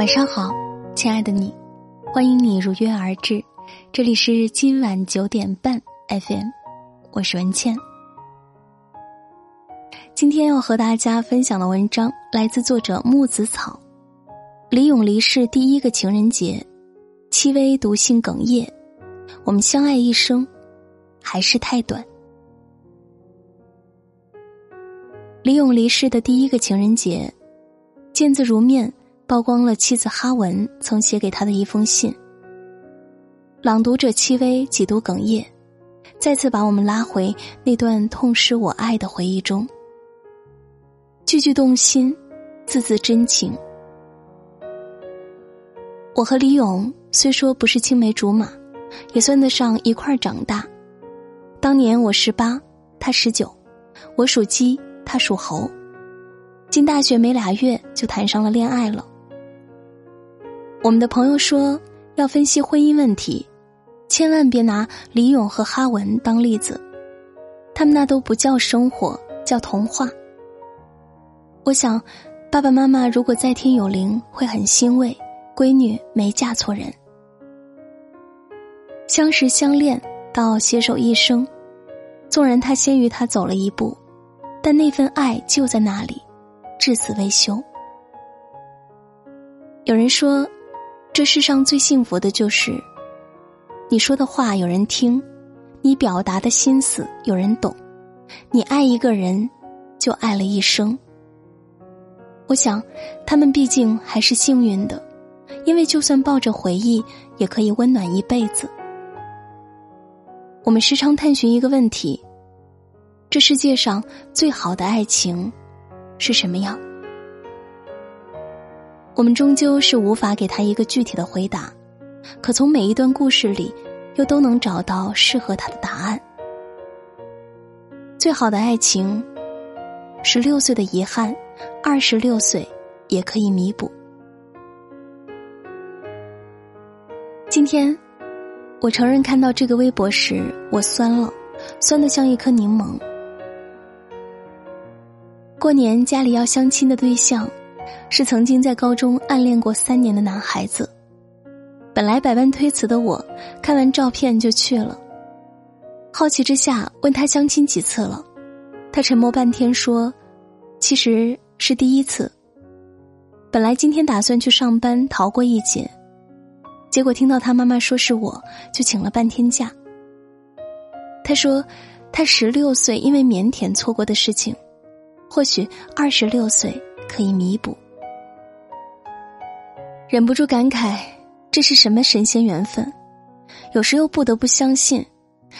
晚上好，亲爱的你，欢迎你如约而至，这里是今晚九点半 FM，我是文倩。今天要和大家分享的文章来自作者木子草。李咏离世第一个情人节，戚薇毒性哽咽，我们相爱一生，还是太短。李咏离世的第一个情人节，见字如面。曝光了妻子哈文曾写给他的一封信。朗读者戚薇几度哽咽，再次把我们拉回那段痛失我爱的回忆中。句句动心，字字真情。我和李勇虽说不是青梅竹马，也算得上一块长大。当年我十八，他十九，我属鸡，他属猴。进大学没俩月就谈上了恋爱了。我们的朋友说，要分析婚姻问题，千万别拿李勇和哈文当例子，他们那都不叫生活，叫童话。我想，爸爸妈妈如果在天有灵，会很欣慰，闺女没嫁错人。相识相恋到携手一生，纵然他先于他走了一步，但那份爱就在那里，至死未休。有人说。这世上最幸福的就是，你说的话有人听，你表达的心思有人懂，你爱一个人，就爱了一生。我想，他们毕竟还是幸运的，因为就算抱着回忆，也可以温暖一辈子。我们时常探寻一个问题：这世界上最好的爱情是什么样？我们终究是无法给他一个具体的回答，可从每一段故事里，又都能找到适合他的答案。最好的爱情，十六岁的遗憾，二十六岁也可以弥补。今天，我承认看到这个微博时，我酸了，酸的像一颗柠檬。过年家里要相亲的对象。是曾经在高中暗恋过三年的男孩子。本来百般推辞的我，看完照片就去了。好奇之下问他相亲几次了，他沉默半天说：“其实是第一次。”本来今天打算去上班逃过一劫，结果听到他妈妈说是我，就请了半天假。他说，他十六岁因为腼腆错过的事情，或许二十六岁。可以弥补，忍不住感慨，这是什么神仙缘分？有时又不得不相信，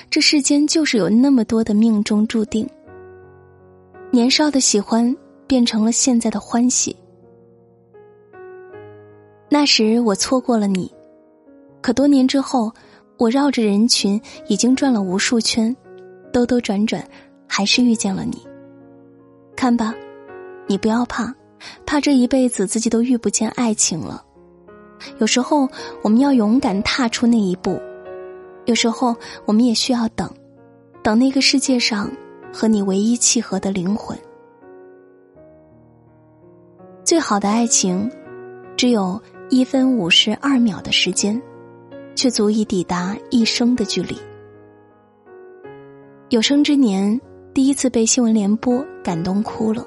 这世间就是有那么多的命中注定。年少的喜欢变成了现在的欢喜。那时我错过了你，可多年之后，我绕着人群已经转了无数圈，兜兜转转，还是遇见了你。看吧，你不要怕。怕这一辈子自己都遇不见爱情了。有时候我们要勇敢踏出那一步，有时候我们也需要等，等那个世界上和你唯一契合的灵魂。最好的爱情，只有一分五十二秒的时间，却足以抵达一生的距离。有生之年第一次被新闻联播感动哭了。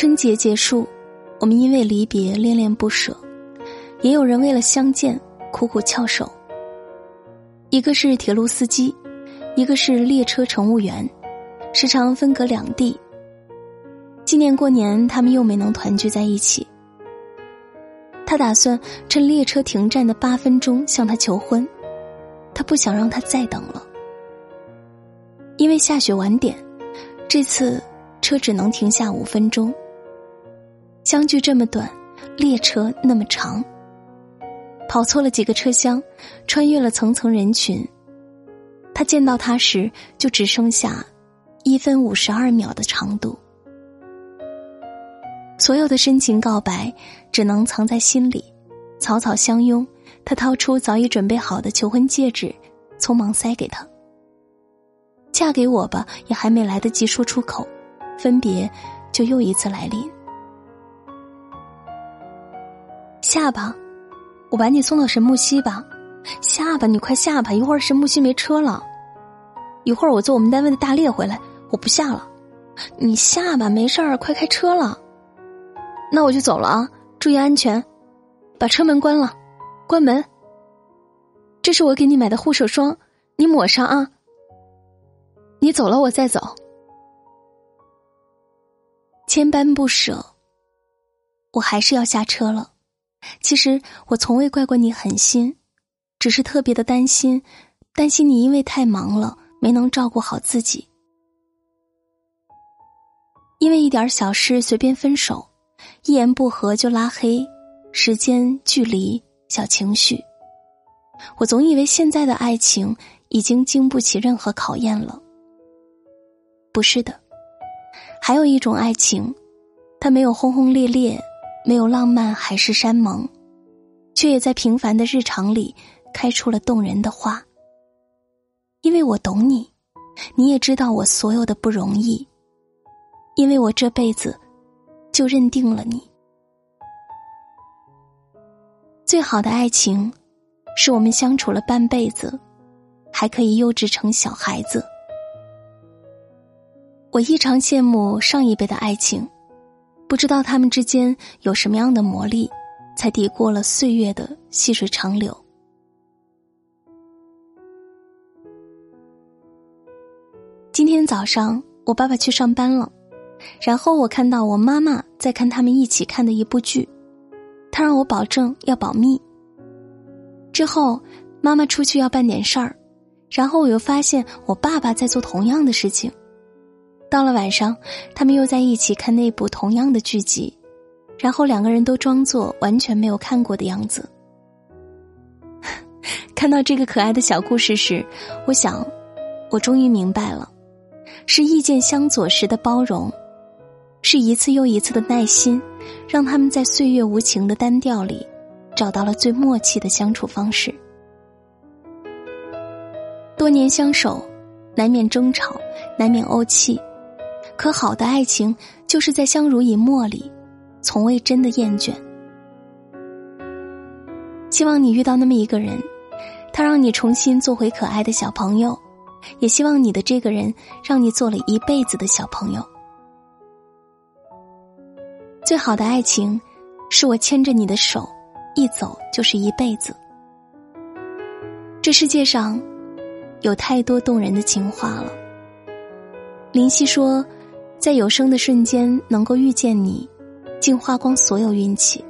春节结束，我们因为离别恋恋不舍，也有人为了相见苦苦翘首。一个是铁路司机，一个是列车乘务员，时常分隔两地。今年过年，他们又没能团聚在一起。他打算趁列车停站的八分钟向她求婚，他不想让他再等了。因为下雪晚点，这次车只能停下五分钟。相距这么短，列车那么长，跑错了几个车厢，穿越了层层人群。他见到他时，就只剩下一分五十二秒的长度。所有的深情告白，只能藏在心里，草草相拥。他掏出早已准备好的求婚戒指，匆忙塞给他。嫁给我吧，也还没来得及说出口，分别就又一次来临。下吧，我把你送到神木溪吧。下吧，你快下吧，一会儿神木溪没车了。一会儿我坐我们单位的大列回来，我不下了。你下吧，没事儿，快开车了。那我就走了啊，注意安全，把车门关了，关门。这是我给你买的护手霜，你抹上啊。你走了，我再走。千般不舍，我还是要下车了。其实我从未怪过你狠心，只是特别的担心，担心你因为太忙了没能照顾好自己，因为一点小事随便分手，一言不合就拉黑，时间、距离、小情绪。我总以为现在的爱情已经经不起任何考验了。不是的，还有一种爱情，它没有轰轰烈烈，没有浪漫海誓山盟，却也在平凡的日常里开出了动人的花。因为我懂你，你也知道我所有的不容易，因为我这辈子就认定了你。最好的爱情，是我们相处了半辈子，还可以幼稚成小孩子。我异常羡慕上一辈的爱情，不知道他们之间有什么样的魔力，才抵过了岁月的细水长流。今天早上我爸爸去上班了，然后我看到我妈妈在看他们一起看的一部剧，他让我保证要保密。之后妈妈出去要办点事儿，然后我又发现我爸爸在做同样的事情。到了晚上，他们又在一起看那部同样的剧集，然后两个人都装作完全没有看过的样子。看到这个可爱的小故事时，我想，我终于明白了，是意见相左时的包容，是一次又一次的耐心，让他们在岁月无情的单调里，找到了最默契的相处方式。多年相守，难免争吵，难免怄气。可好的爱情，就是在相濡以沫里，从未真的厌倦。希望你遇到那么一个人，他让你重新做回可爱的小朋友，也希望你的这个人让你做了一辈子的小朋友。最好的爱情，是我牵着你的手，一走就是一辈子。这世界上，有太多动人的情话了。林夕说。在有生的瞬间能够遇见你，竟花光所有运气。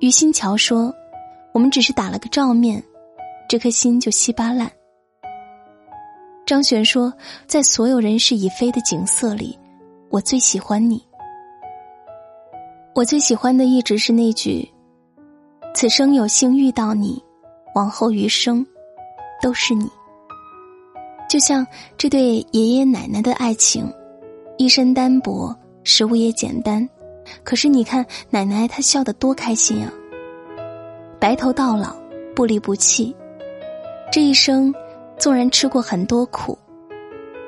于心桥说：“我们只是打了个照面，这颗心就稀巴烂。”张悬说：“在所有人事已非的景色里，我最喜欢你。我最喜欢的一直是那句：‘此生有幸遇到你，往后余生，都是你。’”就像这对爷爷奶奶的爱情，一身单薄，食物也简单，可是你看奶奶她笑得多开心啊！白头到老，不离不弃，这一生纵然吃过很多苦，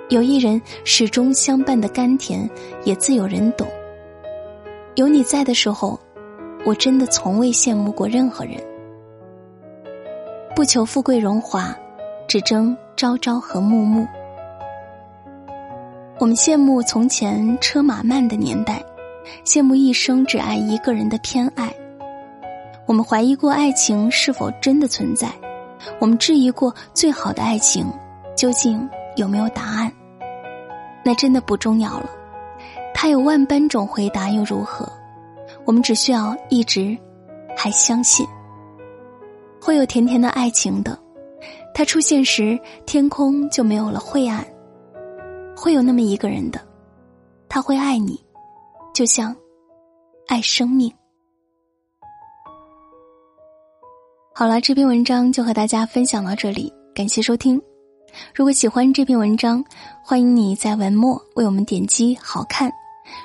有一人始终相伴的甘甜，也自有人懂。有你在的时候，我真的从未羡慕过任何人，不求富贵荣华，只争。朝朝和暮暮，我们羡慕从前车马慢的年代，羡慕一生只爱一个人的偏爱。我们怀疑过爱情是否真的存在，我们质疑过最好的爱情究竟有没有答案。那真的不重要了，他有万般种回答又如何？我们只需要一直还相信，会有甜甜的爱情的。他出现时，天空就没有了晦暗。会有那么一个人的，他会爱你，就像爱生命。好了，这篇文章就和大家分享到这里，感谢收听。如果喜欢这篇文章，欢迎你在文末为我们点击好看。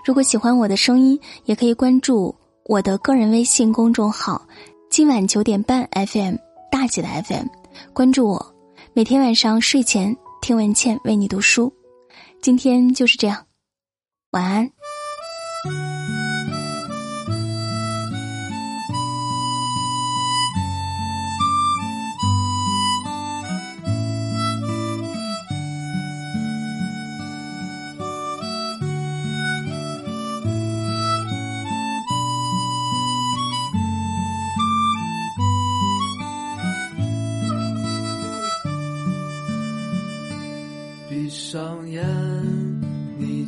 如果喜欢我的声音，也可以关注我的个人微信公众号“今晚九点半 FM 大姐的 FM”。关注我，每天晚上睡前听文倩为你读书。今天就是这样，晚安。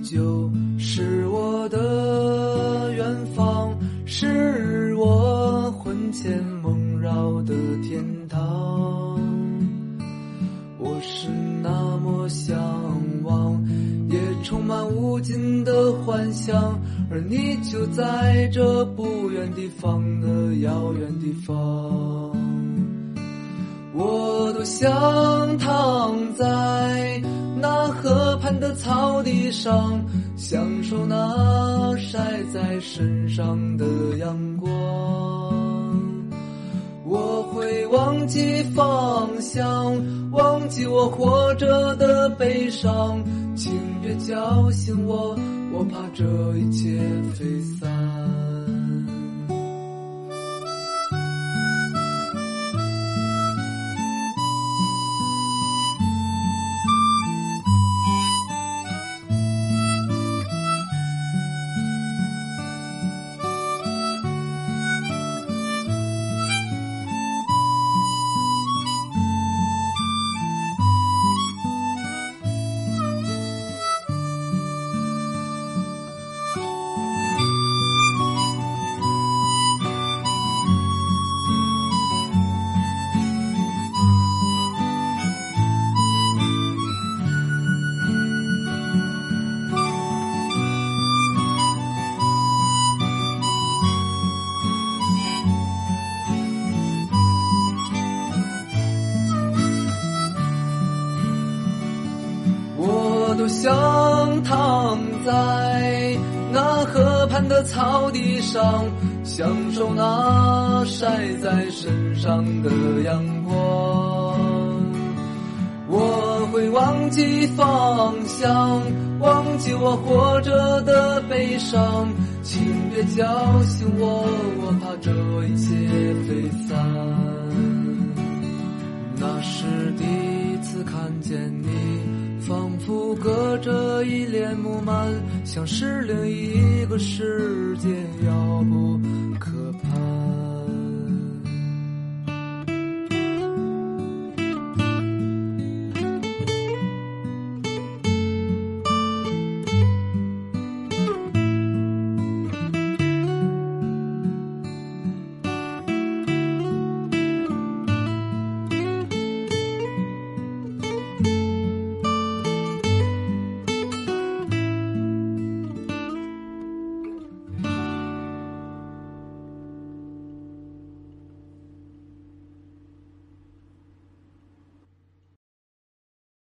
就是我的远方，是我魂牵梦绕的天堂。我是那么向往，也充满无尽的幻想，而你就在这不远地方的遥远地方。我多想躺在。那河畔的草地上，享受那晒在身上的阳光。我会忘记方向，忘记我活着的悲伤，请别叫醒我，我怕这一切飞散。多想躺在那河畔的草地上，享受那晒在身上的阳光。我会忘记方向，忘记我活着的悲伤，请别叫醒我，我怕这一切飞这一帘幕幔，像是另一个世界，要不。